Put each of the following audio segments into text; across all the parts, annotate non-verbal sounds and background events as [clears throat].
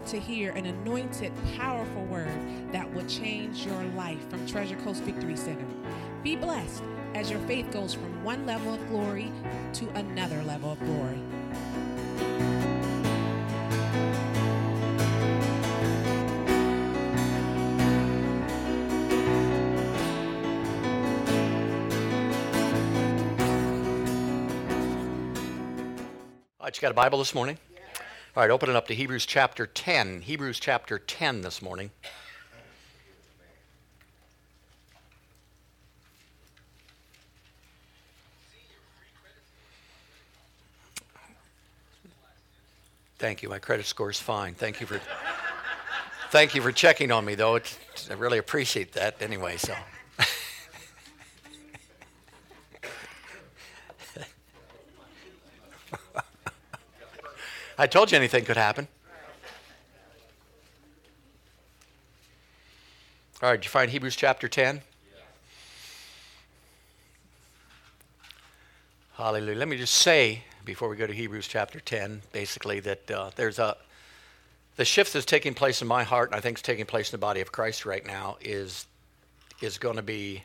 about to hear an anointed, powerful word that will change your life from Treasure Coast Victory Center. Be blessed as your faith goes from one level of glory to another level of glory. All right, you got a Bible this morning? All right, open it up to Hebrews chapter 10. Hebrews chapter 10 this morning. Thank you. My credit score is fine. Thank you for Thank you for checking on me though. It's, I really appreciate that anyway, so I told you anything could happen. All right, did you find Hebrews chapter 10? Hallelujah. Let me just say before we go to Hebrews chapter 10, basically, that uh, there's a the shift that's taking place in my heart, and I think is taking place in the body of Christ right now, is is going to be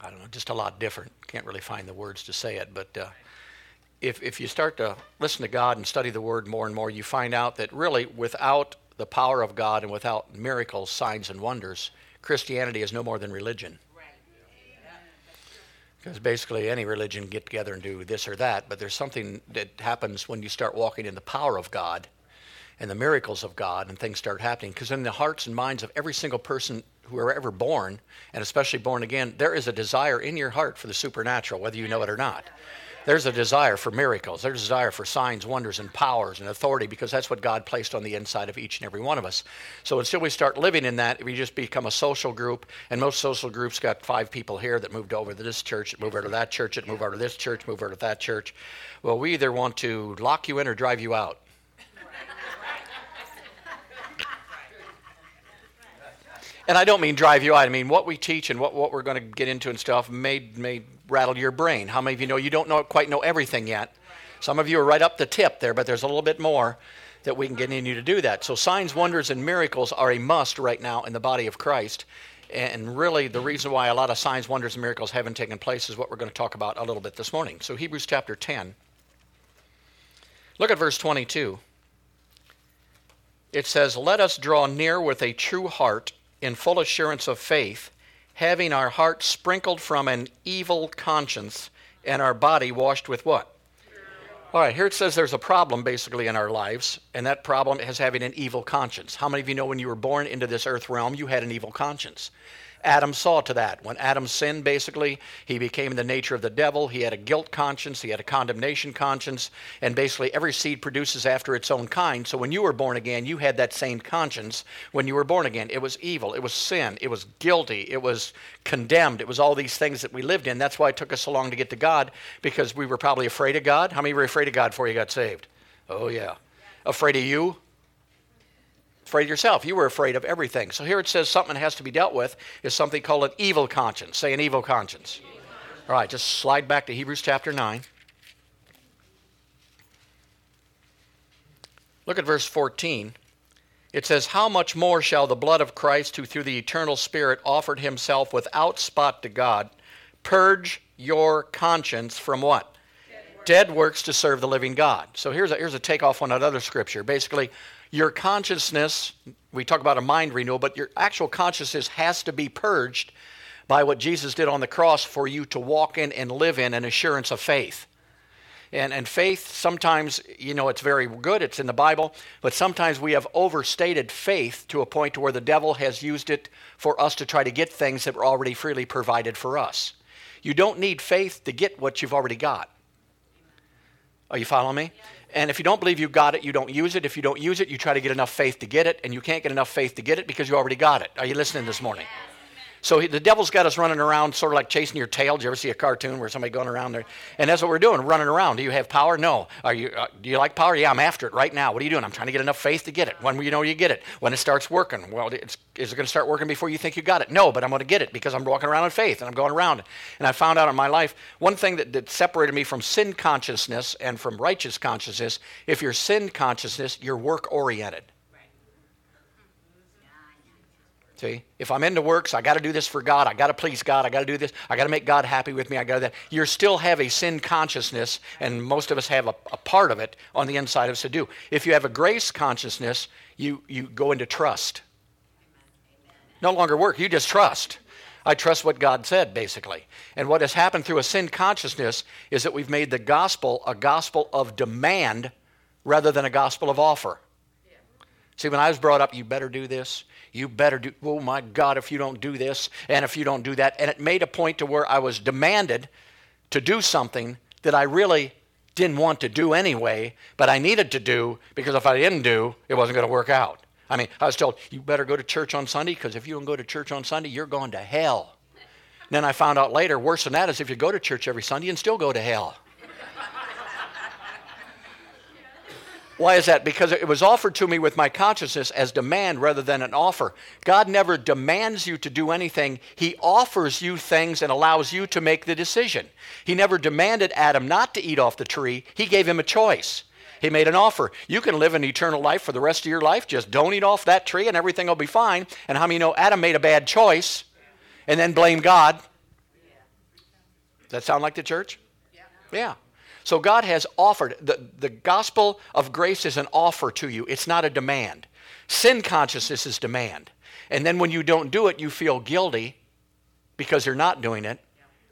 I don't know, just a lot different. Can't really find the words to say it, but uh, if, if you start to listen to God and study the Word more and more, you find out that really, without the power of God and without miracles, signs, and wonders, Christianity is no more than religion. Because basically, any religion get together and do this or that, but there's something that happens when you start walking in the power of God and the miracles of God, and things start happening. Because in the hearts and minds of every single person who are ever born, and especially born again, there is a desire in your heart for the supernatural, whether you know it or not. There's a desire for miracles. There's a desire for signs, wonders, and powers and authority because that's what God placed on the inside of each and every one of us. So until we start living in that, we just become a social group. And most social groups got five people here that moved over to this church, that moved over to that church, that moved over to this church, moved over to that church. Well, we either want to lock you in or drive you out. And I don't mean drive you out. I mean what we teach and what, what we're going to get into and stuff may, may rattle your brain. How many of you know you don't know, quite know everything yet? Some of you are right up the tip there, but there's a little bit more that we can get in you to do that. So signs, wonders, and miracles are a must right now in the body of Christ. And really, the reason why a lot of signs, wonders, and miracles haven't taken place is what we're going to talk about a little bit this morning. So, Hebrews chapter 10. Look at verse 22. It says, Let us draw near with a true heart in full assurance of faith, having our hearts sprinkled from an evil conscience and our body washed with what? All right, here it says there's a problem basically in our lives, and that problem is having an evil conscience. How many of you know when you were born into this earth realm, you had an evil conscience? Adam saw to that. When Adam sinned, basically, he became the nature of the devil. He had a guilt conscience, he had a condemnation conscience, and basically every seed produces after its own kind. So when you were born again, you had that same conscience when you were born again. It was evil, it was sin, it was guilty, it was condemned, it was all these things that we lived in. That's why it took us so long to get to God, because we were probably afraid of God. How many were afraid of God before you got saved? Oh, yeah. Afraid of you? Afraid yourself. You were afraid of everything. So here it says something that has to be dealt with is something called an evil conscience. Say an evil conscience. All right, just slide back to Hebrews chapter 9. Look at verse 14. It says, How much more shall the blood of Christ, who through the eternal Spirit offered himself without spot to God, purge your conscience from what? Dead works to serve the living God. So here's a, here's a takeoff on that other scripture. Basically, your consciousness, we talk about a mind renewal, but your actual consciousness has to be purged by what Jesus did on the cross for you to walk in and live in an assurance of faith. And, and faith, sometimes, you know, it's very good, it's in the Bible, but sometimes we have overstated faith to a point to where the devil has used it for us to try to get things that were already freely provided for us. You don't need faith to get what you've already got. Are you following me? And if you don't believe you got it, you don't use it. If you don't use it, you try to get enough faith to get it, and you can't get enough faith to get it because you already got it. Are you listening this morning? So he, the devil's got us running around, sort of like chasing your tail. Did you ever see a cartoon where somebody going around there? And that's what we're doing, running around. Do you have power? No. Are you? Uh, do you like power? Yeah, I'm after it right now. What are you doing? I'm trying to get enough faith to get it. When you know you get it? When it starts working. Well, is it going to start working before you think you got it? No, but I'm going to get it because I'm walking around in faith and I'm going around. And I found out in my life one thing that, that separated me from sin consciousness and from righteous consciousness. If you're sin consciousness, you're work oriented. See, if I'm into works, I got to do this for God. I got to please God. I got to do this. I got to make God happy with me. I got that. You still have a sin consciousness, and most of us have a, a, part of it on the inside of us to do. If you have a grace consciousness, you you go into trust. No longer work. You just trust. I trust what God said, basically. And what has happened through a sin consciousness is that we've made the gospel a gospel of demand rather than a gospel of offer. See, when I was brought up, you better do this, you better do, oh my God, if you don't do this and if you don't do that. And it made a point to where I was demanded to do something that I really didn't want to do anyway, but I needed to do because if I didn't do, it wasn't going to work out. I mean, I was told, you better go to church on Sunday because if you don't go to church on Sunday, you're going to hell. And then I found out later, worse than that is if you go to church every Sunday and still go to hell. Why is that? Because it was offered to me with my consciousness as demand rather than an offer. God never demands you to do anything, He offers you things and allows you to make the decision. He never demanded Adam not to eat off the tree, He gave him a choice. He made an offer. You can live an eternal life for the rest of your life. Just don't eat off that tree and everything will be fine. And how many know Adam made a bad choice and then blame God? Does that sound like the church? Yeah. So God has offered, the, the gospel of grace is an offer to you, it's not a demand. Sin consciousness is demand. And then when you don't do it, you feel guilty because you're not doing it,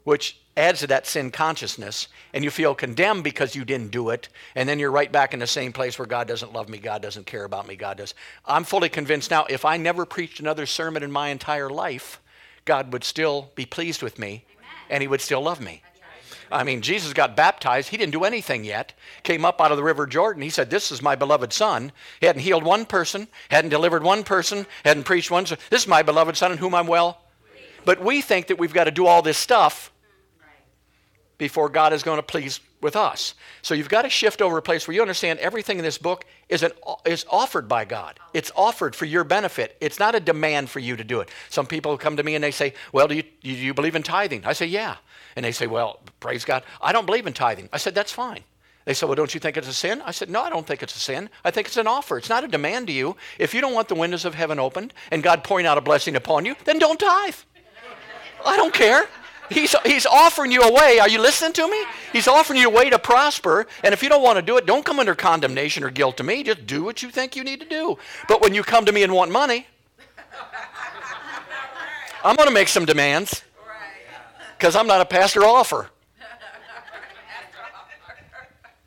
which adds to that sin consciousness. And you feel condemned because you didn't do it. And then you're right back in the same place where God doesn't love me, God doesn't care about me, God does. I'm fully convinced now, if I never preached another sermon in my entire life, God would still be pleased with me and He would still love me. I mean, Jesus got baptized. He didn't do anything yet. Came up out of the River Jordan. He said, This is my beloved Son. He hadn't healed one person, hadn't delivered one person, hadn't preached one. This is my beloved Son in whom I'm well. But we think that we've got to do all this stuff before God is going to please with us. So you've got to shift over a place where you understand everything in this book is, an, is offered by God. It's offered for your benefit. It's not a demand for you to do it. Some people come to me and they say, Well, do you, do you believe in tithing? I say, Yeah. And they say, Well, praise God. I don't believe in tithing. I said, That's fine. They said, Well, don't you think it's a sin? I said, No, I don't think it's a sin. I think it's an offer. It's not a demand to you. If you don't want the windows of heaven opened and God pouring out a blessing upon you, then don't tithe. I don't care. He's, he's offering you a way. Are you listening to me? He's offering you a way to prosper. And if you don't want to do it, don't come under condemnation or guilt to me. Just do what you think you need to do. But when you come to me and want money, I'm going to make some demands because I'm not a pastor offer.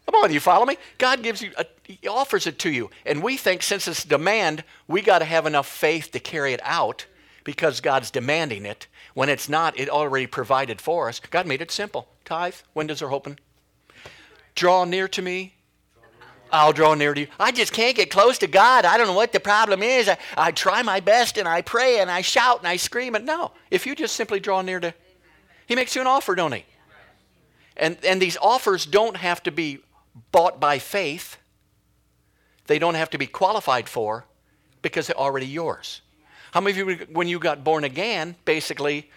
Come on, you follow me? God gives you, a, He offers it to you. And we think since it's demand, we got to have enough faith to carry it out because God's demanding it. When it's not, it already provided for us. God made it simple. Tithe, windows are open. Draw near to me. I'll draw near to you. I just can't get close to God. I don't know what the problem is. I, I try my best and I pray and I shout and I scream. And no, if you just simply draw near to he makes you an offer, don't he? And, and these offers don't have to be bought by faith. They don't have to be qualified for because they're already yours. How many of you, when you got born again, basically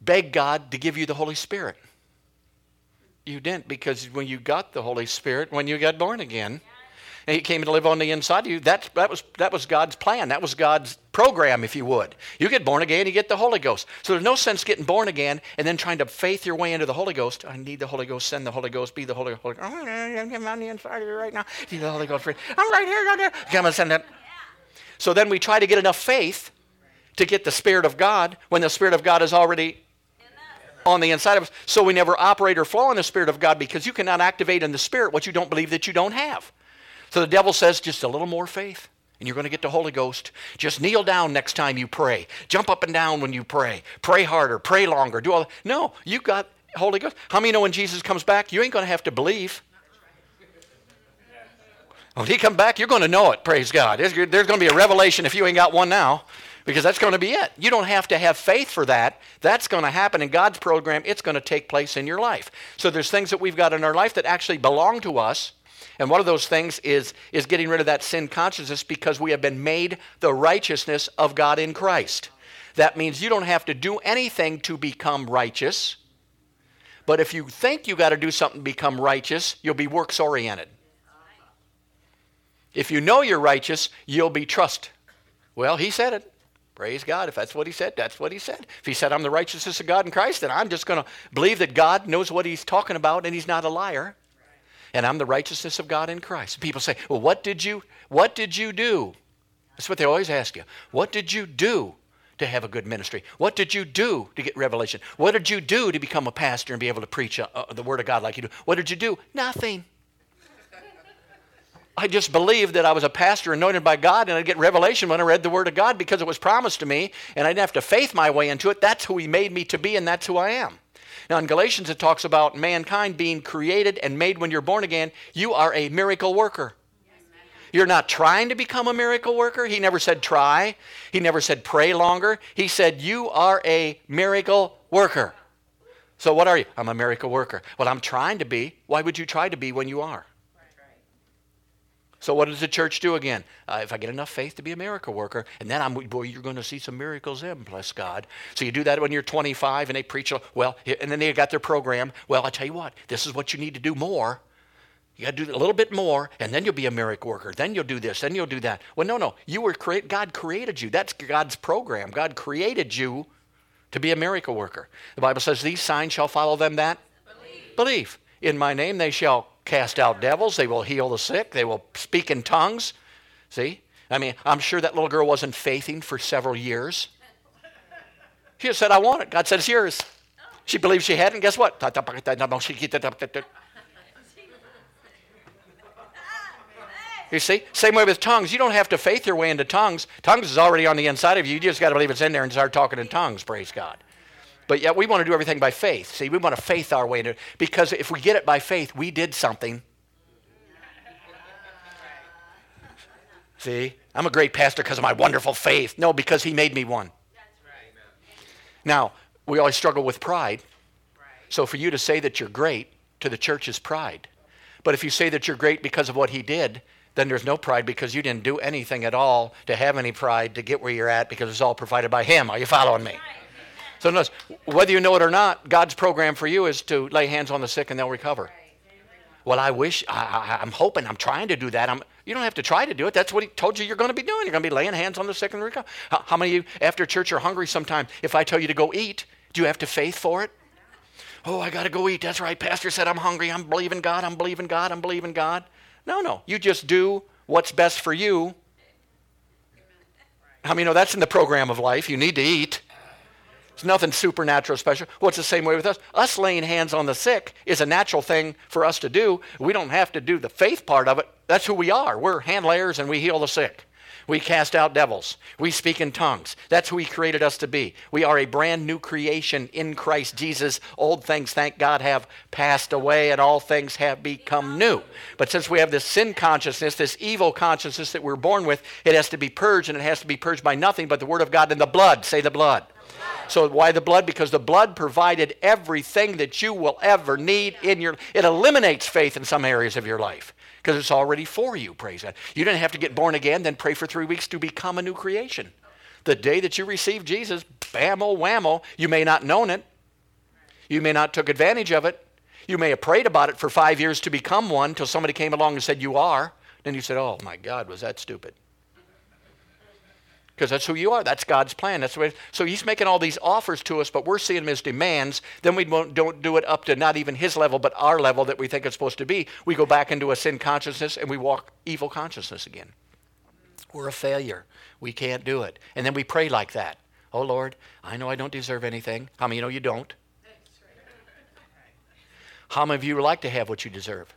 begged God to give you the Holy Spirit? You didn't because when you got the Holy Spirit, when you got born again, and he came to live on the inside of you. That, that, was, that was God's plan. That was God's program, if you would. You get born again, you get the Holy Ghost. So there's no sense getting born again and then trying to faith your way into the Holy Ghost. I need the Holy Ghost, send the Holy Ghost, be the Holy Ghost. I'm on the inside of you right now. The Holy Ghost. I'm right here, right there. Come and send that. So then we try to get enough faith to get the Spirit of God when the Spirit of God is already on the inside of us. So we never operate or flow in the Spirit of God because you cannot activate in the Spirit what you don't believe that you don't have. So the devil says, just a little more faith, and you're going to get the Holy Ghost. Just kneel down next time you pray. Jump up and down when you pray. Pray harder, pray longer, do all that. No, you got Holy Ghost. How many know when Jesus comes back, you ain't going to have to believe? When he come back, you're going to know it, praise God. There's, there's going to be a revelation if you ain't got one now. because that's going to be it. You don't have to have faith for that. That's going to happen in God's program. It's going to take place in your life. So there's things that we've got in our life that actually belong to us. And one of those things is, is getting rid of that sin consciousness because we have been made the righteousness of God in Christ. That means you don't have to do anything to become righteous. But if you think you got to do something to become righteous, you'll be works oriented. If you know you're righteous, you'll be trust. Well, he said it. Praise God. If that's what he said, that's what he said. If he said, I'm the righteousness of God in Christ, then I'm just going to believe that God knows what he's talking about and he's not a liar. And I'm the righteousness of God in Christ. People say, Well, what did you what did you do? That's what they always ask you. What did you do to have a good ministry? What did you do to get revelation? What did you do to become a pastor and be able to preach uh, uh, the word of God like you do? What did you do? Nothing. I just believed that I was a pastor anointed by God and I'd get revelation when I read the Word of God because it was promised to me and I didn't have to faith my way into it. That's who He made me to be and that's who I am. Now, in Galatians, it talks about mankind being created and made when you're born again. You are a miracle worker. You're not trying to become a miracle worker. He never said try. He never said pray longer. He said you are a miracle worker. So, what are you? I'm a miracle worker. Well, I'm trying to be. Why would you try to be when you are? So what does the church do again? Uh, if I get enough faith to be a miracle worker, and then I'm, boy, you're going to see some miracles in, bless God. So you do that when you're 25, and they preach, well, and then they got their program. Well, I tell you what, this is what you need to do more. You got to do a little bit more, and then you'll be a miracle worker. Then you'll do this, then you'll do that. Well, no, no. You were create. God created you. That's God's program. God created you to be a miracle worker. The Bible says, "These signs shall follow them that believe." believe. In my name they shall cast out devils, they will heal the sick, they will speak in tongues. See? I mean, I'm sure that little girl wasn't faithing for several years. She said, I want it. God said, it's yours. She believed she had and guess what? You see? Same way with tongues. You don't have to faith your way into tongues. Tongues is already on the inside of you. You just got to believe it's in there and start talking in tongues, praise God. But yet we want to do everything by faith. See, we want to faith our way into it. Because if we get it by faith, we did something. See, I'm a great pastor because of my wonderful faith. No, because he made me one. Now, we always struggle with pride. So for you to say that you're great to the church is pride. But if you say that you're great because of what he did, then there's no pride because you didn't do anything at all to have any pride to get where you're at because it's all provided by him. Are you following me? So notice, whether you know it or not, God's program for you is to lay hands on the sick and they'll recover. Well, I wish, I, am hoping, I'm trying to do that. I'm, you don't have to try to do it. That's what he told you you're going to be doing. You're going to be laying hands on the sick and recover. How, how many of you, after church, are hungry sometime? If I tell you to go eat, do you have to faith for it? Oh, I got to go eat. That's right. Pastor said I'm hungry. I'm believing God. I'm believing God. I'm believing God. No, no. You just do what's best for you. How many know that's in the program of life? You need to eat. It's nothing supernatural special. Well, it's the same way with us. Us laying hands on the sick is a natural thing for us to do. We don't have to do the faith part of it. That's who we are. We're hand layers and we heal the sick. We cast out devils. We speak in tongues. That's who He created us to be. We are a brand new creation in Christ Jesus. Old things, thank God, have passed away and all things have become new. But since we have this sin consciousness, this evil consciousness that we're born with, it has to be purged and it has to be purged by nothing but the Word of God and the blood. Say the blood. So why the blood? Because the blood provided everything that you will ever need in your it eliminates faith in some areas of your life because it's already for you, praise God. You didn't have to get born again, then pray for 3 weeks to become a new creation. The day that you receive Jesus, bammo whammo, you may not known it. You may not took advantage of it. You may have prayed about it for 5 years to become one till somebody came along and said you are. Then you said, "Oh my God, was that stupid?" Because that's who you are. That's God's plan. That's the way. So He's making all these offers to us, but we're seeing them as demands. Then we don't do it up to not even His level, but our level that we think it's supposed to be. We go back into a sin consciousness and we walk evil consciousness again. We're a failure. We can't do it. And then we pray like that. Oh Lord, I know I don't deserve anything. How many you know you don't? How many of you would like to have what you deserve?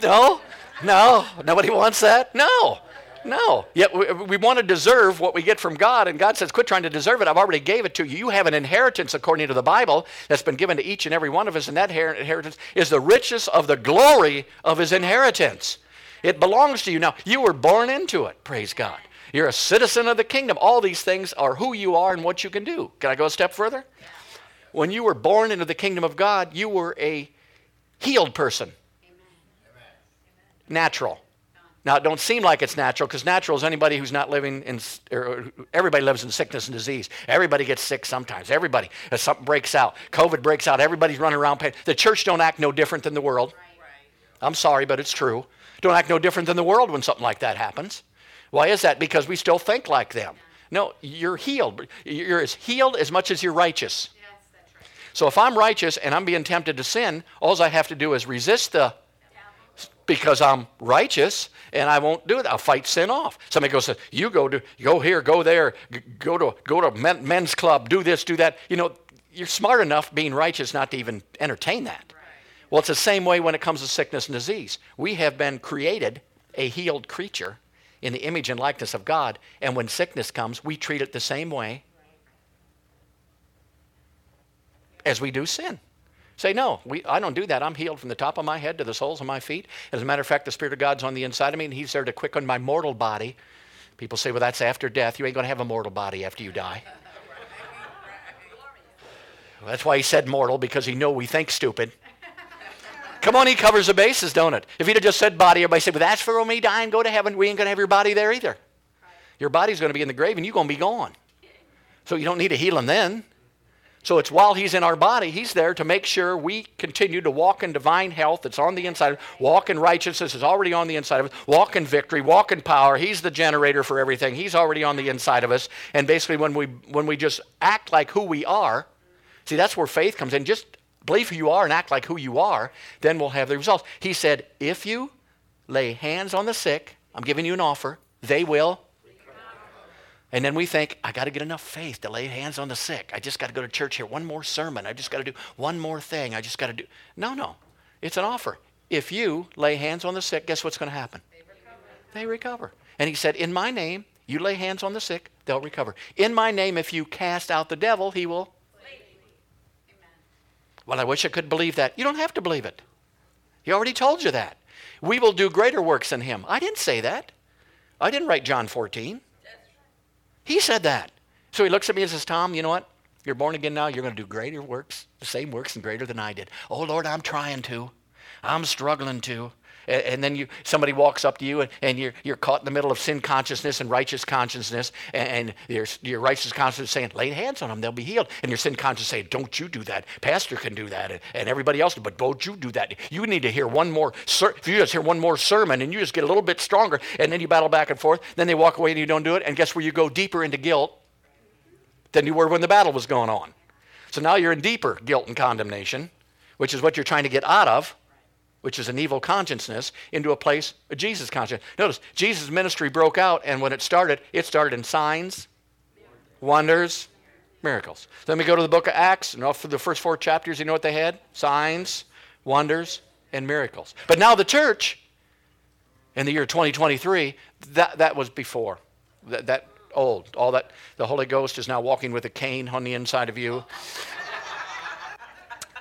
No? No, nobody wants that. No, no. Yet we, we, want to deserve what we get from God, and God says, "Quit trying to deserve it. I've already gave it to you. You have an inheritance according to the Bible that's been given to each and every one of us, and that inheritance is the riches of the glory of His inheritance." It belongs to you. Now, you were born into it, praise God. You're a citizen of the kingdom. All these things are who you are and what you can do. Can I go a step further? When you were born into the kingdom of God, you were a healed person. Natural. Now, it don't seem like it's natural because natural is anybody who's not living in, or everybody lives in sickness and disease. Everybody gets sick sometimes. Everybody, if something breaks out, COVID breaks out, everybody's running around pain. The church don't act no different than the world. I'm sorry, but it's true. Don't act no different than the world when something like that happens. Why is that? Because we still think like them. No, you're healed. You're as healed as much as you're righteous. So if I'm righteous and I'm being tempted to sin, all I have to do is resist the because I'm righteous and I won't do it. I'll fight sin off. Somebody goes, you go to go here, go there, go to go to men, men's club, do this, do that. You know, you're smart enough being righteous not to even entertain that. Well, it's the same way when it comes to sickness and disease. We have been created a healed creature in the image and likeness of God, and when sickness comes, we treat it the same way as we do sin. Say, no, we, I don't do that. I'm healed from the top of my head to the soles of my feet. As a matter of fact, the Spirit of God's on the inside of me, and He's there to quicken my mortal body. People say, well, that's after death. You ain't going to have a mortal body after you die. Well, that's why He said mortal, because He know we think stupid. Come on, He covers the bases, don't it? If He'd have just said body, everybody said, well, that's for me dying, go to heaven. We ain't going to have your body there either. Your body's going to be in the grave, and you're going to be gone. So you don't need a healing then. So it's while he's in our body, he's there to make sure we continue to walk in divine health that's on the inside, walk in righteousness is already on the inside of us, walk in victory, walk in power. He's the generator for everything. He's already on the inside of us. And basically when we when we just act like who we are, see that's where faith comes in. Just believe who you are and act like who you are, then we'll have the results. He said, if you lay hands on the sick, I'm giving you an offer, they will and then we think, I got to get enough faith to lay hands on the sick. I just got to go to church here. One more sermon. I just got to do one more thing. I just got to do. No, no. It's an offer. If you lay hands on the sick, guess what's going to happen? They recover. they recover. And he said, In my name, you lay hands on the sick, they'll recover. In my name, if you cast out the devil, he will. Well, I wish I could believe that. You don't have to believe it. He already told you that. We will do greater works than him. I didn't say that. I didn't write John 14. He said that. So he looks at me and says, Tom, you know what? You're born again now. You're going to do greater works, the same works and greater than I did. Oh, Lord, I'm trying to. I'm struggling to. And, and then you, somebody walks up to you and, and you're, you're caught in the middle of sin consciousness and righteous consciousness. And, and your, your righteous consciousness saying, lay hands on them, they'll be healed. And your sin conscious saying, don't you do that. Pastor can do that. And, and everybody else, but don't you do that. You need to hear one more, ser- if you just hear one more sermon and you just get a little bit stronger and then you battle back and forth, then they walk away and you don't do it. And guess where you go deeper into guilt than you were when the battle was going on. So now you're in deeper guilt and condemnation, which is what you're trying to get out of, which is an evil consciousness, into a place of Jesus consciousness. Notice, Jesus' ministry broke out, and when it started, it started in signs, wonders, miracles. Then we go to the book of Acts, and off for the first four chapters, you know what they had? Signs, wonders, and miracles. But now the church, in the year 2023, that, that was before. That, that old. All that the Holy Ghost is now walking with a cane on the inside of you.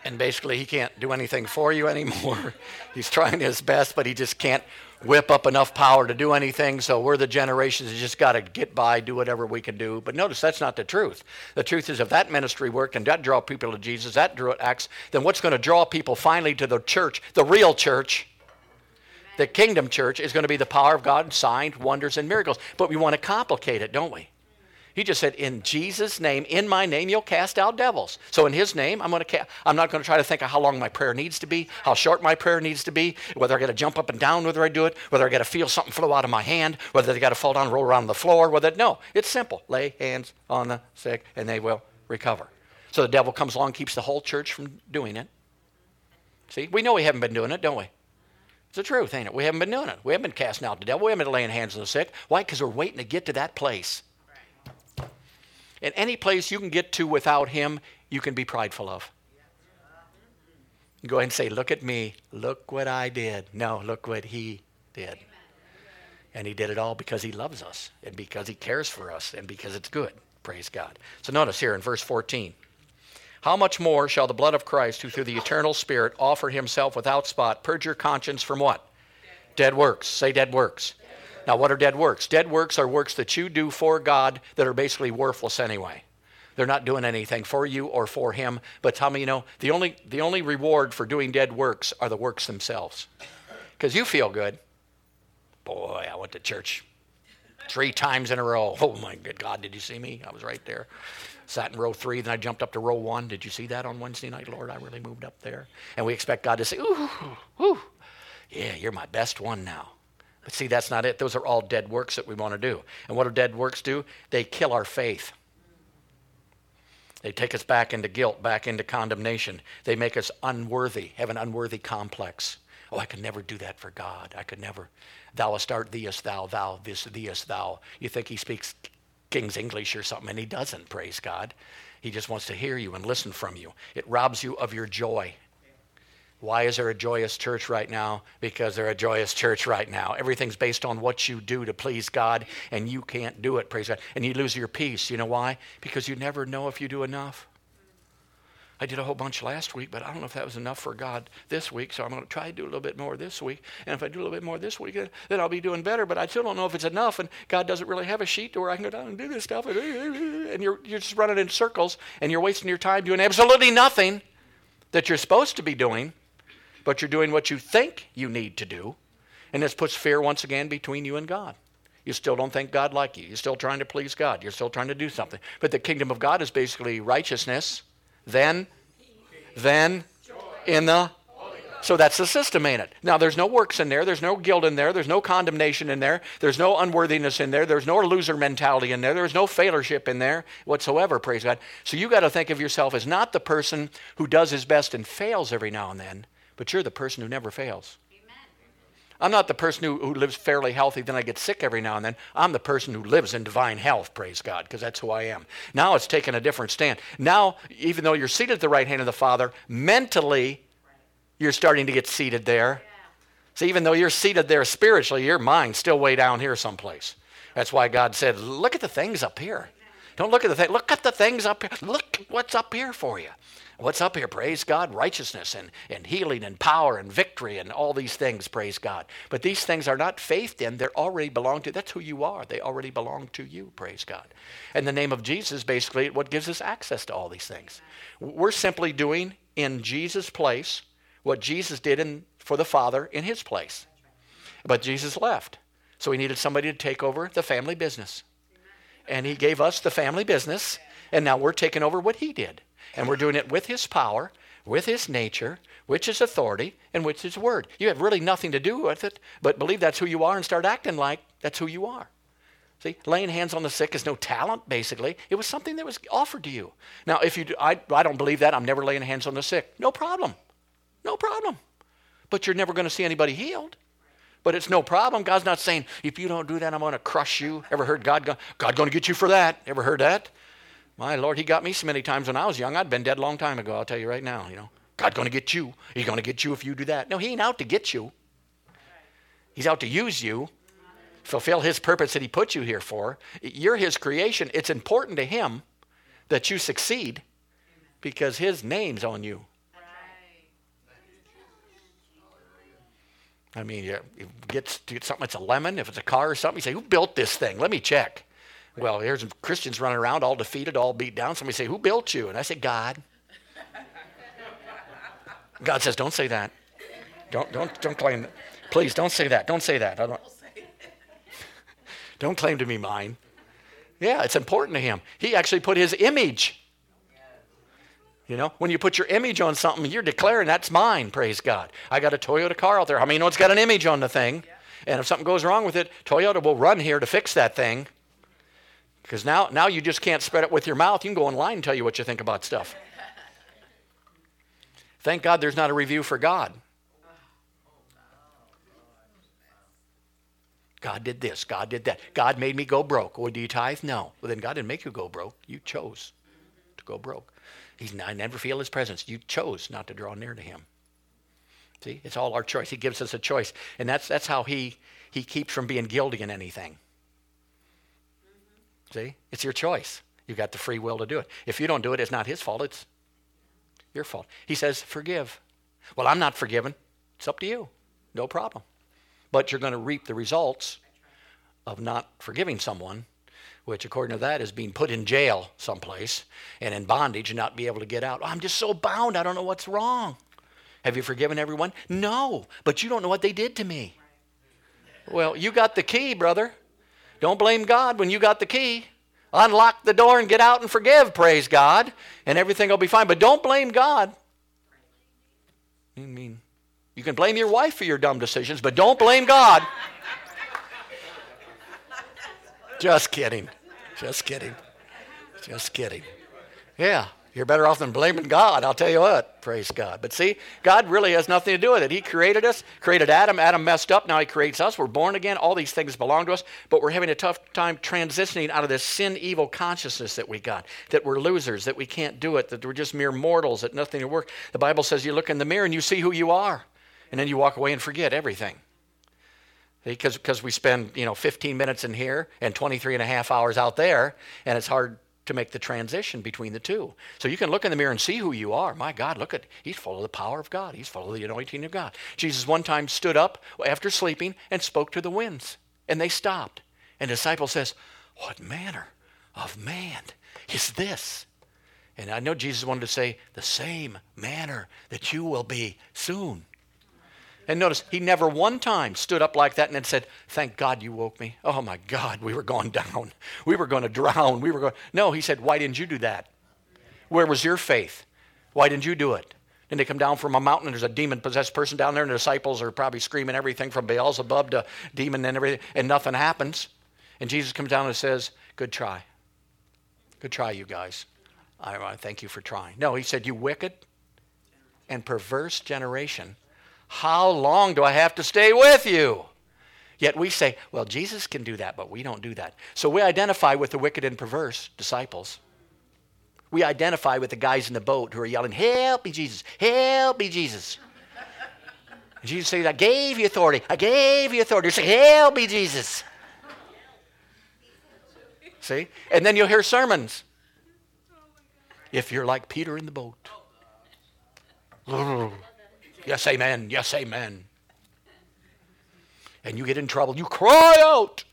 And basically, he can't do anything for you anymore. [laughs] He's trying his best, but he just can't whip up enough power to do anything. So we're the generations that just got to get by, do whatever we can do. But notice that's not the truth. The truth is, if that ministry worked and that draw people to Jesus, that drew acts, then what's going to draw people finally to the church, the real church? the kingdom church is going to be the power of God, signs, wonders, and miracles. But we want to complicate it, don't we? He just said, "In Jesus' name, in my name, you'll cast out devils." So in His name, I'm to. Ca- I'm not going to try to think of how long my prayer needs to be, how short my prayer needs to be, whether I got to jump up and down, whether I do it, whether I got to feel something flow out of my hand, whether they got to fall down, and roll around on the floor, whether no, it's simple. Lay hands on the sick, and they will recover. So the devil comes along, keeps the whole church from doing it. See, we know we haven't been doing it, don't we? It's the truth, ain't it? We haven't been doing it. We haven't been casting out the devil. We haven't been laying hands on the sick. Why? Because we're waiting to get to that place. And any place you can get to without him, you can be prideful of. Go ahead and say, Look at me. Look what I did. No, look what he did. And he did it all because he loves us and because he cares for us and because it's good. Praise God. So notice here in verse 14 how much more shall the blood of Christ, who through the eternal Spirit offered himself without spot, purge your conscience from what? Dead works. Say dead works. Now, what are dead works? Dead works are works that you do for God that are basically worthless anyway. They're not doing anything for you or for Him. But tell me, you know, the only, the only reward for doing dead works are the works themselves. Because you feel good. Boy, I went to church three times in a row. [laughs] Oh, my good God, did you see me? I was right there. Sat in row three, then I jumped up to row one. Did you see that on Wednesday night, Lord? I really moved up there. And we expect God to say, ooh, ooh, yeah, you're my best one now. But see, that's not it. Those are all dead works that we want to do. And what do dead works do? They kill our faith. They take us back into guilt, back into condemnation. They make us unworthy, have an unworthy complex. Oh, I could never do that for God. I could never. Thou art theest thou, thou this theest thou. You think he speaks King's English or something, and he doesn't, praise God. He just wants to hear you and listen from you. It robs you of your joy. Why is there a joyous church right now? Because they're a joyous church right now. Everything's based on what you do to please God, and you can't do it, praise God. And you lose your peace. You know why? Because you never know if you do enough. I did a whole bunch last week, but I don't know if that was enough for God this week, so I'm going to try to do a little bit more this week. And if I do a little bit more this week, then I'll be doing better, but I still don't know if it's enough, and God doesn't really have a sheet to where I can go down and do this stuff. And you're, you're just running in circles, and you're wasting your time doing absolutely nothing that you're supposed to be doing but you're doing what you think you need to do. And this puts fear once again between you and God. You still don't think God like you. You're still trying to please God. You're still trying to do something. But the kingdom of God is basically righteousness, then, then, in the so that's the system, ain't it? Now, there's no works in there. There's no guilt in there. There's no condemnation in there. There's no unworthiness in there. There's no loser mentality in there. There's no failureship in there whatsoever, praise God. So you got to think of yourself as not the person who does his best and fails every now and then, but you're the person who never fails. Amen. I'm not the person who, who lives fairly healthy, then I get sick every now and then. I'm the person who lives in divine health, praise God, because that's who I am. Now it's taken a different stand. Now, even though you're seated at the right hand of the Father, mentally, you're starting to get seated there. Yeah. Even though you're seated there spiritually, your mind's still way down here someplace. That's why God said, look at the things up here. Don't look at the thing. Look at the things up here. Look what's up here for you. What's up here? Praise God, righteousness and, and healing and power and victory and all these things, praise God. But these things are not faithed in, they already belong to, that's who you are. They already belong to you, praise God. And the name of Jesus, basically, what gives us access to all these things. We're simply doing in Jesus' place what Jesus did in, for the Father in his place. But Jesus left. So he needed somebody to take over the family business. And he gave us the family business, and now we're taking over what he did. And we're doing it with his power, with his nature, with his authority, and with his word. You have really nothing to do with it, but believe that's who you are and start acting like that's who you are. See, laying hands on the sick is no talent, basically. It was something that was offered to you. Now, if you do, I, I don't believe that. I'm never laying hands on the sick. No problem. No problem. But you're never going to see anybody healed. But it's no problem. God's not saying, if you don't do that, I'm going to crush you. Ever heard God go, God going to get you for that? Ever heard that? My Lord, he got me so many times when I was young. I'd been dead a long time ago, I'll tell you right now, you know. God's going to get you. He's going to get you if you do that. No, he ain't out to get you. He's out to use you, fulfill his purpose that he put you here for. You're his creation. It's important to him that you succeed because his name's on you. I mean, you get, get something that's a lemon, if it's a car or something, you say, Who built this thing? Let me check. Well, here's Christians running around all defeated, all beat down. Somebody say, Who built you? And I say, God. God says, Don't say that. Don't, don't, don't claim that. Please don't say that. Don't say that. I don't, [laughs] don't claim to be mine. Yeah, it's important to him. He actually put his image. You know, when you put your image on something, you're declaring that's mine, praise God. I got a Toyota car out there. How many know it's got an image on the thing? And if something goes wrong with it, Toyota will run here to fix that thing. Because now, now you just can't spread it with your mouth. You can go online and tell you what you think about stuff. Thank God there's not a review for God. God did this. God did that. God made me go broke. Well, do you tithe? No. Well, then God didn't make you go broke. You chose to go broke. He's I never feel his presence. You chose not to draw near to him. See, it's all our choice. He gives us a choice. And that's, that's how he, he keeps from being guilty in anything. See? It's your choice. You've got the free will to do it. If you don't do it, it's not his fault, it's your fault. He says, forgive. Well, I'm not forgiven. It's up to you. No problem. but you're going to reap the results of not forgiving someone, which, according to that, is being put in jail someplace and in bondage and not be able to get out. Oh, I'm just so bound, I don't know what's wrong. Have you forgiven everyone? No, but you don't know what they did to me. Well, you got the key, brother. Don't blame God when you got the key. Unlock the door and get out and forgive, praise God, and everything will be fine. But don't blame God. I mean, you can blame your wife for your dumb decisions, but don't blame God. Just kidding. Just kidding. Just kidding. Yeah, you're better off than blaming God, I'll tell you what. Praise God. But see, God really has nothing to do with it. He created us, created Adam. Adam messed up. Now he creates us. We're born again. All these things belong to us. But we're having a tough time transitioning out of this sin evil consciousness that we got, that we're losers, that we can't do it, that we're just mere mortals, that nothing will work. The Bible says you look in the mirror and you see who you are. And then you walk away and forget everything. Because we spend, you know, 15 minutes in here and 23 and a half hours out there, and it's hard to make the transition between the two. So you can look in the mirror and see who you are. My God, look at he's full of the power of God. He's full of the anointing of God. Jesus one time stood up after sleeping and spoke to the winds, and they stopped. And the disciple says, "What manner of man is this?" And I know Jesus wanted to say, "The same manner that you will be soon." And notice, he never one time stood up like that and then said, Thank God you woke me. Oh my God, we were going [laughs] down. We were going to drown. We were going. No, he said, Why didn't you do that? Where was your faith? Why didn't you do it? Then they come down from a mountain and there's a demon possessed person down there, and the disciples are probably screaming everything from Beelzebub to demon and everything, and nothing happens. And Jesus comes down and says, Good try. Good try, you guys. I, I thank you for trying. No, he said, You wicked and perverse generation. How long do I have to stay with you? Yet we say, well, Jesus can do that, but we don't do that. So we identify with the wicked and perverse disciples. We identify with the guys in the boat who are yelling, Help me, Jesus! Help me, Jesus! And Jesus says, I gave you authority. I gave you authority. You say, Help me, Jesus! See? And then you'll hear sermons. If you're like Peter in the boat. Yes, amen. Yes, amen. And you get in trouble, you cry out.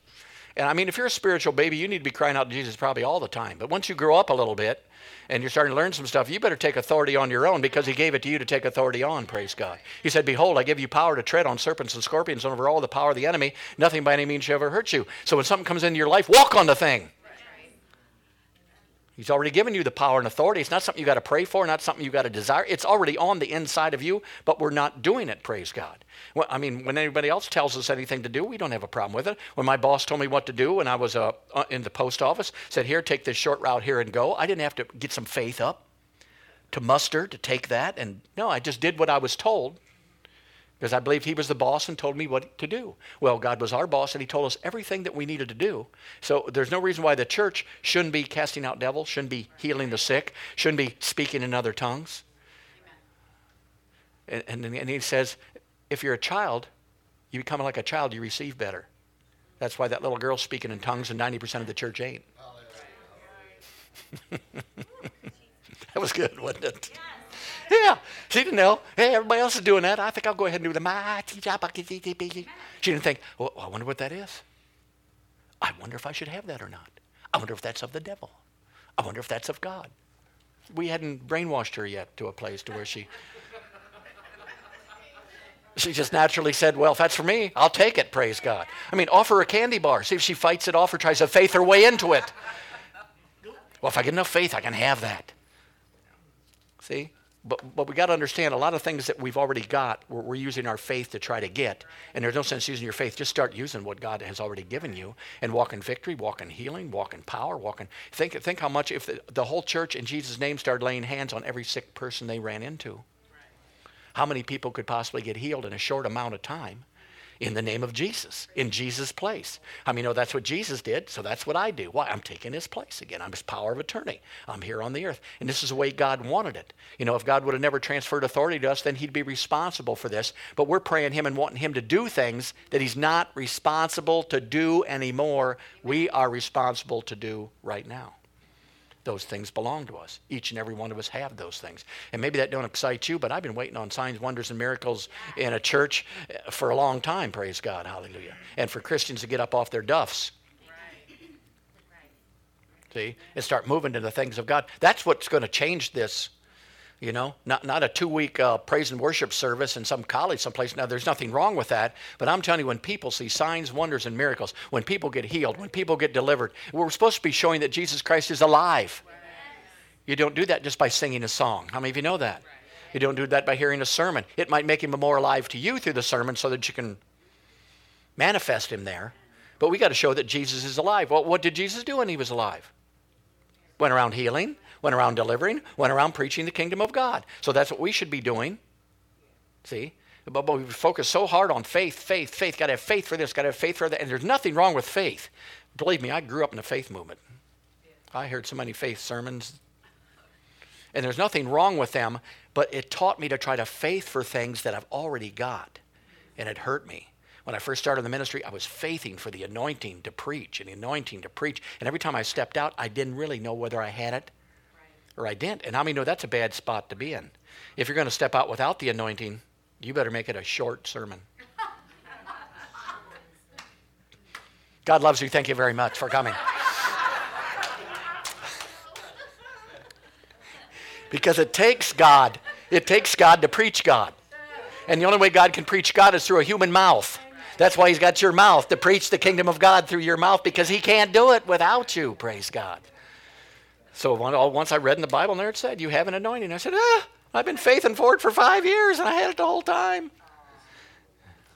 And I mean, if you're a spiritual baby, you need to be crying out to Jesus probably all the time. But once you grow up a little bit and you're starting to learn some stuff, you better take authority on your own because He gave it to you to take authority on, praise God. He said, Behold, I give you power to tread on serpents and scorpions and over all the power of the enemy. Nothing by any means shall ever hurt you. So when something comes into your life, walk on the thing. He's already given you the power and authority. It's not something you got to pray for, not something you got to desire. It's already on the inside of you, but we're not doing it, praise God. Well, I mean, when anybody else tells us anything to do, we don't have a problem with it. When my boss told me what to do when I was uh, uh in the post office, said, Here, take this short route here and go, I didn't have to get some faith up to muster to take that. And no, I just did what I was told because I believe he was the boss and told me what to do. Well, God was our boss and he told us everything that we needed to do. So there's no reason why the church shouldn't be casting out devils, shouldn't be healing the sick, shouldn't be speaking in other tongues. And, and, and he says, if you're a child, you become like a child, you receive better. That's why that little girl's speaking in tongues and 90% of the church ain't. [laughs] that was good, wasn't it? [laughs] yeah. She didn't know. Hey, everybody else is doing that. I think I'll go ahead and do the She didn't think, well, I wonder what that is. I wonder if I should have that or not. I wonder if that's of the devil. I wonder if that's of God. We hadn't brainwashed her yet to a place to where she [laughs] she just naturally said, Well, if that's for me, I'll take it, praise God. I mean, offer a candy bar. See if she fights it off or tries to faith her way into it. Well, if I get enough faith, I can have that. See? But, but we got to understand a lot of things that we've already got, we're, we're, using our faith to try to get. And there's no sense using your faith. Just start using what God has already given you and walk in victory, walk in healing, walk in power, walk in. Think, think how much if the, the whole church in Jesus' name started laying hands on every sick person they ran into. How many people could possibly get healed in a short amount of time? In the name of Jesus, in Jesus' place. I mean, know that's what Jesus did, so that's what I do. Why? I'm taking his place again. I'm his power of attorney. I'm here on the earth. And this is the way God wanted it. You know, if God would have never transferred authority to us, then he'd be responsible for this. But we're praying him and wanting him to do things that he's not responsible to do anymore. We are responsible to do right now. Those things belong to us. Each and every one of us have those things. And maybe that don't excite you, but I've been waiting on signs, wonders, and miracles in a church uh, for a long time, praise God, hallelujah. And for Christians to get up off their duffs. See, and start moving to the things of God. That's what's going to change this you know? Not, not a two-week uh, praise and worship service in some college someplace. Now there's nothing wrong with that but i'm telling you when people see signs wonders and miracles when people get healed when people get delivered we're supposed to be showing that jesus christ is alive. You don't do that just by singing a song. How many of you know that? You don't do that by hearing a sermon. It might make him more alive to you through the sermon so that you can manifest him there but we got to show that jesus is alive. Well what did jesus do when he was alive? Went around healing went around delivering, went around preaching the kingdom of God. So that's what we should be doing. See? But, we focus so hard on faith, faith, faith. Got to have faith for this, got to have faith for that. And there's nothing wrong with faith. Believe me, I grew up in the faith movement. I heard so many faith sermons. And there's nothing wrong with them, but it taught me to try to faith for things that I've already got. And it hurt me. When I first started the ministry, I was faithing for the anointing to preach and the anointing to preach. And every time I stepped out, I didn't really know whether I had it or I didn't. And how many know that's a bad spot to be in? If you're going to step out without the anointing, you better make it a short sermon. God loves you. Thank you very much for coming. because it takes God. It takes God to preach God. And the only way God can preach God is through a human mouth. That's why He's got your mouth to preach the kingdom of God through your mouth because He can't do it without you. Praise God. So once I read in the Bible, and there it said, You have an anointing. I said, Ah, I've been faithing for it for five years, and I had it the whole time.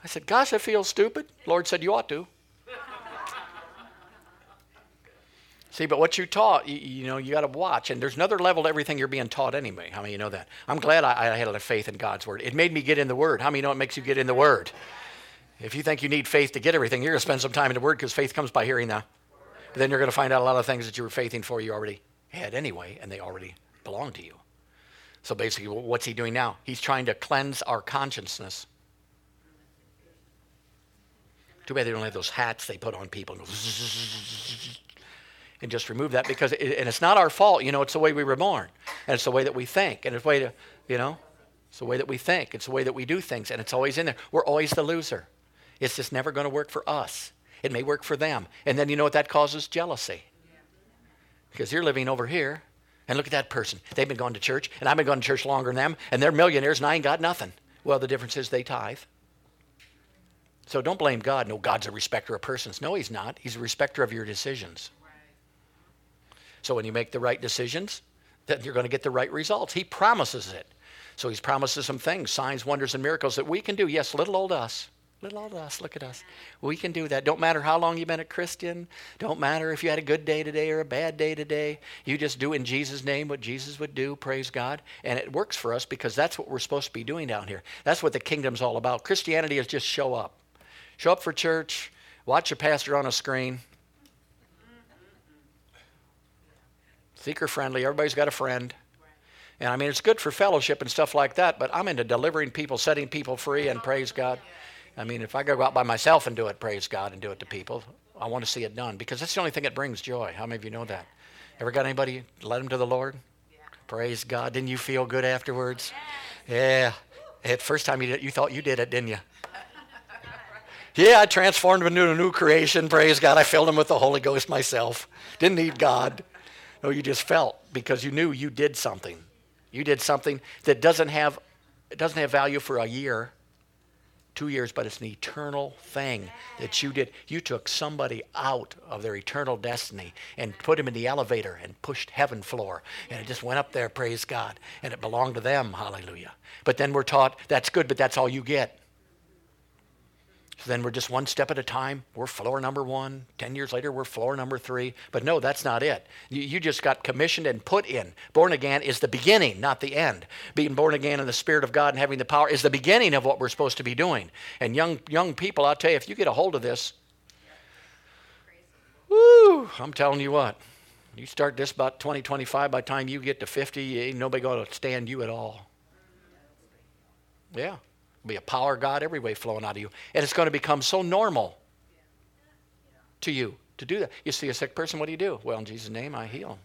I said, Gosh, I feel stupid. Lord said, You ought to. [laughs] See, but what you taught, you, you know, you got to watch. And there's another level to everything you're being taught anyway. How many of you know that? I'm glad I, I had a faith in God's word. It made me get in the word. How many know it makes you get in the word? If you think you need faith to get everything, you're going to spend some time in the word because faith comes by hearing the. But then you're going to find out a lot of things that you were faithing for you already had anyway, and they already belong to you. So basically, what's he doing now? He's trying to cleanse our consciousness. Too bad they don't have those hats they put on people and, and just remove that because, it, and it's not our fault. You know, it's the way we were born, and it's the way that we think, and it's the way to, you know, it's the way that we think. It's the way that we do things, and it's always in there. We're always the loser. It's just never going to work for us. It may work for them, and then you know what that causes? Jealousy because you're living over here. And look at that person. They've been going to church, and I've been going to church longer than them, and they're millionaires, and I ain't got nothing. Well, the difference is they tithe. So don't blame God. No, God's a respecter of persons. No, He's not. He's a respecter of your decisions. So when you make the right decisions, then you're going to get the right results. He promises it. So He's promises some things, signs, wonders, and miracles that we can do. Yes, little old us. Little old us, look at us. We can do that. Don't matter how long you've been a Christian. Don't matter if you had a good day today or a bad day today. You just do in Jesus' name what Jesus would do, praise God. And it works for us because that's what we're supposed to be doing down here. That's what the kingdom's all about. Christianity is just show up. Show up for church, watch a pastor on a screen. Seeker friendly, everybody's got a friend. And I mean, it's good for fellowship and stuff like that, but I'm into delivering people, setting people free, and praise God. I mean, if I go out by myself and do it, praise God, and do it to people, I want to see it done because that's the only thing that brings joy. How many of you know that? Ever got anybody led them to the Lord? Praise God. Didn't you feel good afterwards? Yeah. yeah. first time you did you thought you did it, didn't you? yeah, I transformed him into a new creation. Praise God. I filled him with the Holy Ghost myself. Didn't need God. No, you just felt because you knew you did something. You did something that doesn't have, it doesn't have value for a year two years, but it's an eternal thing that you did. You took somebody out of their eternal destiny and put him in the elevator and pushed heaven floor. And it just went up there, praise God. And it belonged to them, hallelujah. But then we're taught that's good, but that's all you get. So then we're just one step at a time. We're floor number one. Ten years later, we're floor number three. But no, that's not it. You, you, just got commissioned and put in. Born again is the beginning, not the end. Being born again in the Spirit of God and having the power is the beginning of what we're supposed to be doing. And young, young people, I'll tell you, if you get a hold of this, woo, I'm telling you what. You start this about 20, 25, by the time you get to 50, ain't nobody going to stand you at all. Yeah be a power God every way flowing out of you. And it's going to become so normal to you to do that. You see a sick person, what do you do? Well, in Jesus' name, I heal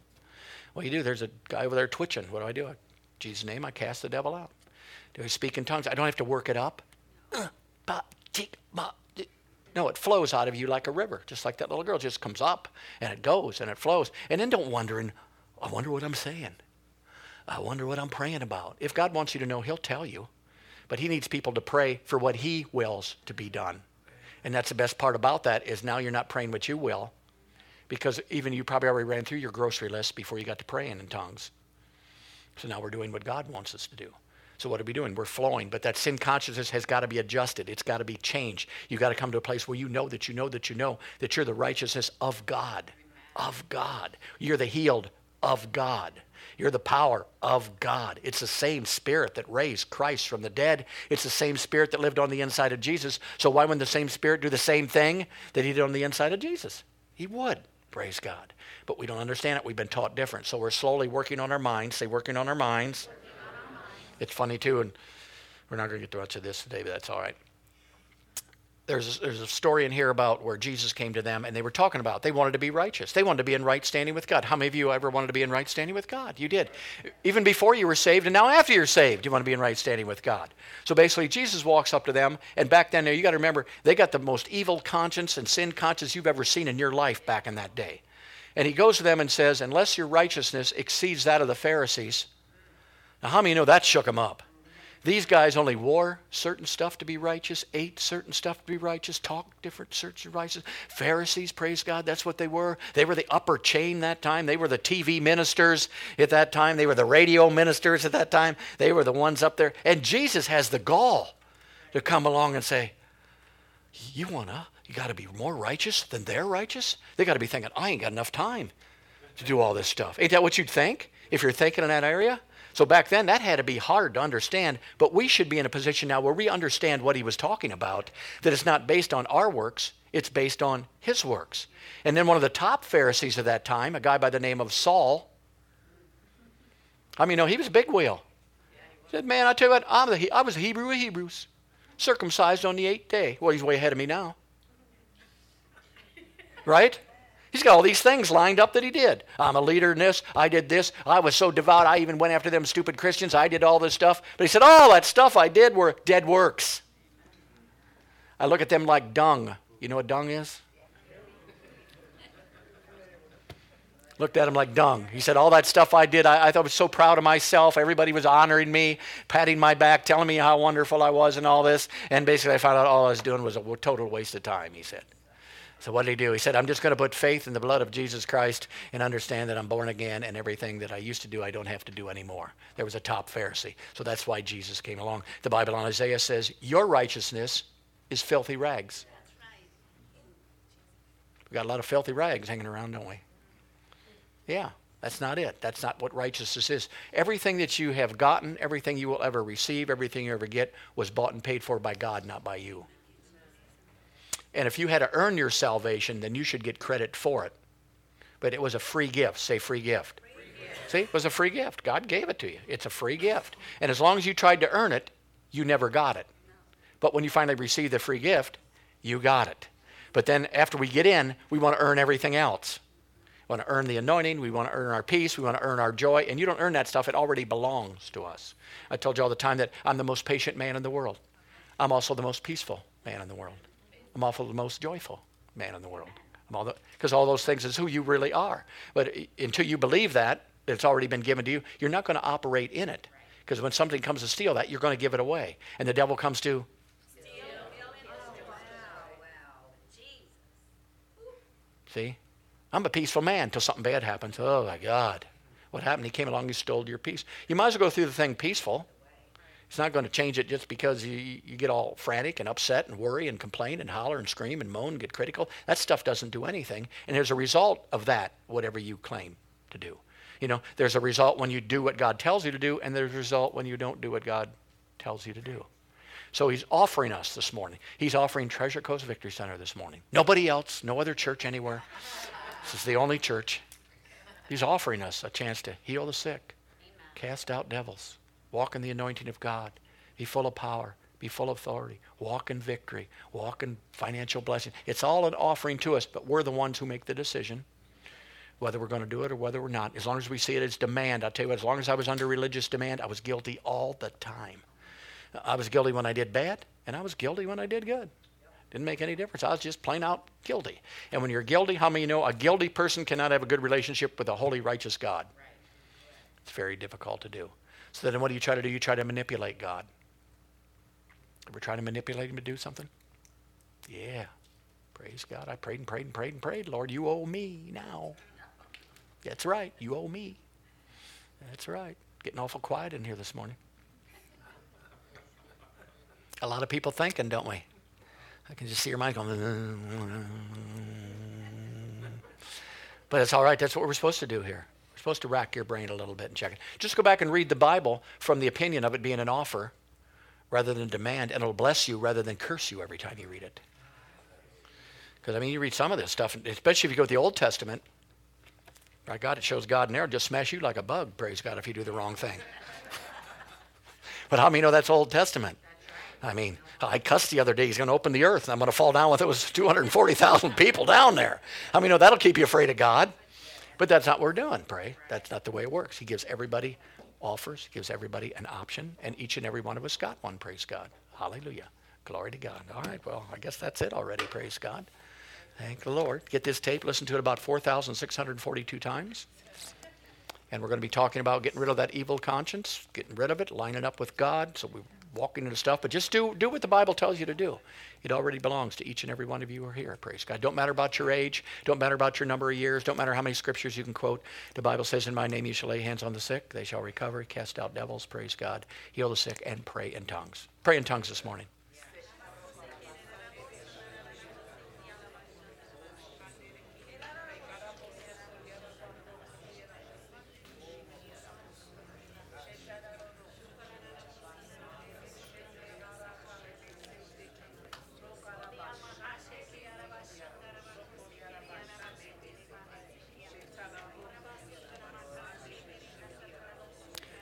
What do you do? There's a guy over there twitching. What do I do? In Jesus' name, I cast the devil out. Do I speak in tongues? I don't have to work it up. [clears throat] No, it flows out of you like a river, just like that little girl. It just comes up and it goes and it flows. And then don't wonder, and I wonder what I'm saying. I wonder what I'm praying about. If God wants you to know, He'll tell you. But He needs people to pray for what He wills to be done. And that's the best part about that is now you're not praying what you will, because even you probably already ran through your grocery list before you got to praying in tongues. So now we're doing what God wants us to do. So what are we doing? We're flowing, but that sin consciousness has got to be adjusted. It's got to be changed. You got to come to a place where you know that you know that you know that you're the righteousness of God, of God. You're the healed of God. You're the power of God. It's the same spirit that raised Christ from the dead. It's the same spirit that lived on the inside of Jesus. So why wouldn't the same spirit do the same thing that he did on the inside of Jesus? He would. Praise God. But we don't understand it. We've been taught different. So we're slowly working on our minds. Say, working on our minds. It's funny too, and we're not going to get to much of this today, but that's all right. There's a, there's a story in here about where Jesus came to them and they were talking about they wanted to be righteous. They wanted to be in right standing with God. How many of you ever wanted to be in right standing with God? You did. Even before you were saved and now after you're saved, you want to be in right standing with God. So basically, Jesus walks up to them, and back then, you got to remember, they got the most evil conscience and sin conscience you've ever seen in your life back in that day. And he goes to them and says, Unless your righteousness exceeds that of the Pharisees, now, how many know that shook them up? These guys only wore certain stuff to be righteous, ate certain stuff to be righteous, talked different of righteous. Pharisees, praise God, that's what they were. They were the upper chain that time. They were the TV ministers at that time. They were the radio ministers at that time. They were the ones up there. And Jesus has the gall to come along and say, You wanna, you gotta be more righteous than they're righteous? They gotta be thinking, I ain't got enough time to do all this stuff. Ain't that what you'd think if you're thinking in that area? So back then, that had to be hard to understand, but we should be in a position now where we understand what he was talking about, that it's not based on our works, it's based on his works. And then one of the top Pharisees of that time, a guy by the name of Saul, I mean, no, he was a big wheel. He said, Man, I tell you what, I'm the, I was a Hebrew of Hebrews, circumcised on the eighth day. Well, he's way ahead of me now. Right? He's got all these things lined up that he did. I'm a leader in this. I did this. I was so devout. I even went after them stupid Christians. I did all this stuff. But he said, all that stuff I did were dead works. I look at them like dung. You know what dung is? Looked at him like dung. He said, All that stuff I did, I, I thought I was so proud of myself. Everybody was honoring me, patting my back, telling me how wonderful I was and all this. And basically, I found out all I was doing was a total waste of time, he said. So what did he do? He said, I'm just going to put faith in the blood of Jesus Christ and understand that I'm born again and everything that I used to do, I don't have to do anymore. There was a top Pharisee. So that's why Jesus came along. The Bible on Isaiah says, Your righteousness is filthy rags. We've got a lot of filthy rags hanging around, don't we? Yeah, that's not it. That's not what righteousness is. Everything that you have gotten, everything you will ever receive, everything you ever get was bought and paid for by God, not by you. And if you had to earn your salvation, then you should get credit for it. But it was a free gift. Say free gift. Free gift. See, it was a free gift. God gave it to you. It's a free gift. And as long as you tried to earn it, you never got it. But when you finally received the free gift, you got it. But then after we get in, we want to earn everything else. We want to earn the anointing. We want to earn our peace. We want to earn our joy. And you don't earn that stuff. It already belongs to us. I told you all the time that I'm the most patient man in the world. I'm also the most peaceful man in the world. I'm also the most joyful man in the world. Because all, all those things is who you really are. But until you believe that, it's already been given to you, you're not going to operate in it. Because when something comes to steal that, you're going to give it away. And the devil comes to Steal. See? I'm a peaceful man until something bad happens. Oh my God. What happened? He came along and stole your peace. You might as well go through the thing peaceful. It's not going to change it just because you, you get all frantic and upset and worry and complain and holler and scream and moan and get critical. That stuff doesn't do anything. And there's a result of that, whatever you claim to do. You know, there's a result when you do what God tells you to do, and there's a result when you don't do what God tells you to do. So he's offering us this morning. He's offering Treasure Coast Victory Center this morning. Nobody else, no other church anywhere. This is the only church. He's offering us a chance to heal the sick, cast out devils, Walk in the anointing of God. Be full of power. Be full of authority. Walk in victory. Walk in financial blessing. It's all an offering to us, but we're the ones who make the decision. whether we're going to do it or whether we're not. As long as we see it as demand, I'll tell you what, as long as I was under religious demand, I was guilty all the time. I was guilty when I did bad, and I was guilty when I did good. Didn't make any difference. I was just plain out guilty. And when you're guilty, how many you know a guilty person cannot have a good relationship with a holy, righteous God? It's very difficult to do. So then what do you try to do? You try to manipulate God. Ever try to manipulate him to do something? Yeah. Praise God. I prayed and prayed and prayed and prayed. Lord, you owe me now. That's right. You owe me. That's right. Getting awful quiet in here this morning. A lot of people thinking, don't we? I can just see your mind going. Mm. But it's all right. That's what we're supposed to do here. We're supposed to rack your brain a little bit and check it. Just go back and read the Bible from the opinion of it being an offer rather than a demand, and it'll bless you rather than curse you every time you read it. Because, I mean, you read some of this stuff, especially if you go to the Old Testament. By God, it shows God in there, just smash you like a bug, praise God, if you do the wrong thing. [laughs] but how many know that's Old Testament? I mean, I cussed the other day. He's going to open the earth, and I'm going to fall down with it was 240,000 people down there. I mean, know that'll keep you afraid of God. But that's not what we're doing, pray. That's not the way it works. He gives everybody offers, gives everybody an option, and each and every one of us got one, praise God. Hallelujah. Glory to God. All right, well, I guess that's it already, praise God. Thank the Lord. Get this tape, listen to it about 4,642 times. And we're going to be talking about getting rid of that evil conscience, getting rid of it, lining up with God. So we walking into stuff, but just do do what the Bible tells you to do. It already belongs to each and every one of you who are here. Praise God. Don't matter about your age. Don't matter about your number of years. Don't matter how many scriptures you can quote. The Bible says, "In my name you shall lay hands on the sick; they shall recover. Cast out devils. Praise God. Heal the sick and pray in tongues. Pray in tongues this morning."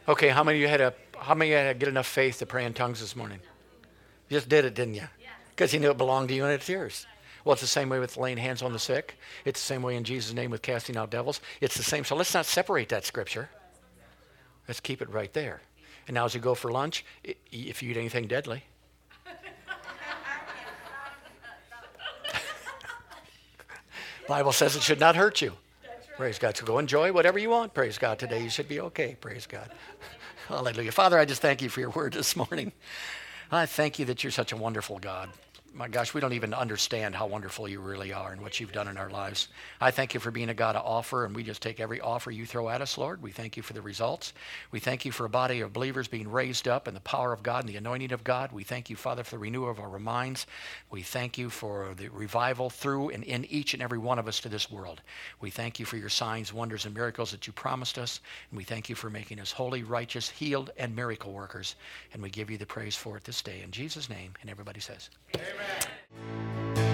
Okay, how many of you had a how many of you had get enough faith to pray in tongues this morning? You just did it, didn't you? Because you knew it belonged to you and it's yours. Well, it's the same way with laying hands on the sick. It's the same way in Jesus' name with casting out devils. It's the same. So let's not separate that scripture. Let's keep it right there. And now, as you go for lunch, if you eat anything deadly, [laughs] Bible says it should not hurt you. Praise God. So go enjoy whatever you want. Praise God. Today you should be okay. Praise God. [laughs] Hallelujah. Father, I just thank you for your word this morning. I thank you that you're such a wonderful God my gosh, we don't even understand how wonderful you really are and what you've done in our lives. I thank you for being a God of offer, and we just take every offer you throw at us, Lord. We thank you for the results. We thank you for a body of believers being raised up in the power of God and the anointing of God. We thank you, Father, for the renewal of our minds. We thank you for the revival through and in each and every one of us to this world. We thank you for your signs, wonders, and miracles that you promised us. And we thank you for making us holy, righteous, healed, and miracle workers. And we give you the praise for it this day. In Jesus' name. And everybody says, Amen. É.